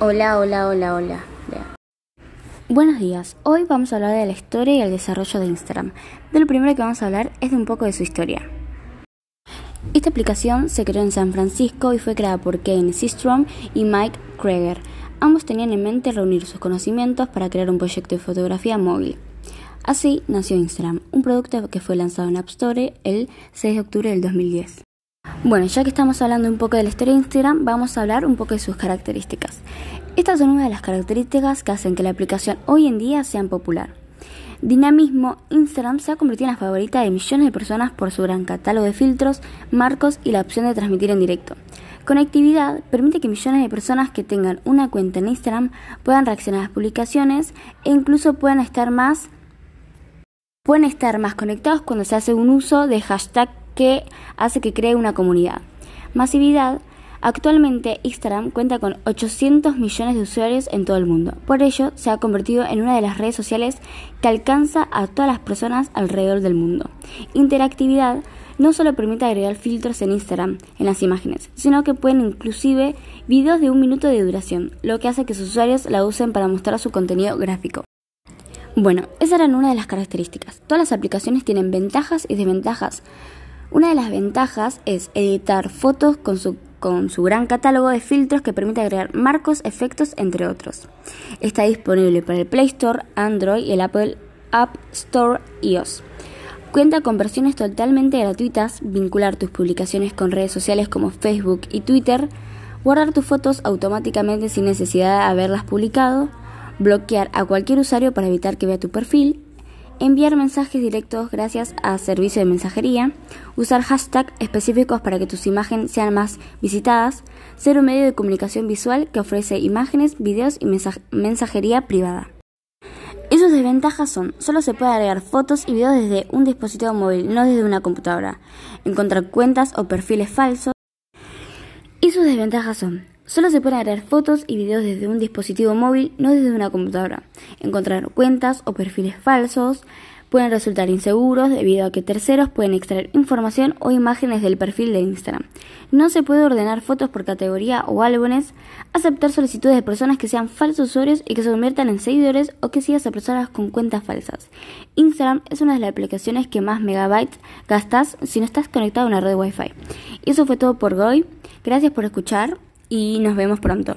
Hola, hola, hola, hola. Buenos días. Hoy vamos a hablar de la historia y el desarrollo de Instagram. De lo primero que vamos a hablar es de un poco de su historia. Esta aplicación se creó en San Francisco y fue creada por Kane Systrom y Mike Kreger. Ambos tenían en mente reunir sus conocimientos para crear un proyecto de fotografía móvil. Así nació Instagram, un producto que fue lanzado en App Store el 6 de octubre del 2010. Bueno, ya que estamos hablando un poco de la historia de Instagram, vamos a hablar un poco de sus características. Estas son una de las características que hacen que la aplicación hoy en día sea popular. Dinamismo, Instagram se ha convertido en la favorita de millones de personas por su gran catálogo de filtros, marcos y la opción de transmitir en directo. Conectividad permite que millones de personas que tengan una cuenta en Instagram puedan reaccionar a las publicaciones e incluso puedan estar más pueden estar más conectados cuando se hace un uso de hashtag que hace que cree una comunidad. Masividad. Actualmente Instagram cuenta con 800 millones de usuarios en todo el mundo. Por ello, se ha convertido en una de las redes sociales que alcanza a todas las personas alrededor del mundo. Interactividad no solo permite agregar filtros en Instagram en las imágenes, sino que pueden inclusive videos de un minuto de duración, lo que hace que sus usuarios la usen para mostrar su contenido gráfico. Bueno, esas eran una de las características. Todas las aplicaciones tienen ventajas y desventajas. Una de las ventajas es editar fotos con su, con su gran catálogo de filtros que permite agregar marcos, efectos, entre otros. Está disponible para el Play Store, Android y el Apple App Store iOS. Cuenta con versiones totalmente gratuitas, vincular tus publicaciones con redes sociales como Facebook y Twitter, guardar tus fotos automáticamente sin necesidad de haberlas publicado, bloquear a cualquier usuario para evitar que vea tu perfil, enviar mensajes directos gracias a servicio de mensajería, usar hashtags específicos para que tus imágenes sean más visitadas, ser un medio de comunicación visual que ofrece imágenes, videos y mensajería privada. Y sus desventajas son, solo se puede agregar fotos y videos desde un dispositivo móvil, no desde una computadora, encontrar cuentas o perfiles falsos. Y sus desventajas son, Solo se pueden agregar fotos y videos desde un dispositivo móvil, no desde una computadora. Encontrar cuentas o perfiles falsos pueden resultar inseguros debido a que terceros pueden extraer información o imágenes del perfil de Instagram. No se puede ordenar fotos por categoría o álbumes, aceptar solicitudes de personas que sean falsos usuarios y que se conviertan en seguidores o que sigas a personas con cuentas falsas. Instagram es una de las aplicaciones que más megabytes gastas si no estás conectado a una red Wi-Fi. Y eso fue todo por hoy. Gracias por escuchar y nos vemos pronto.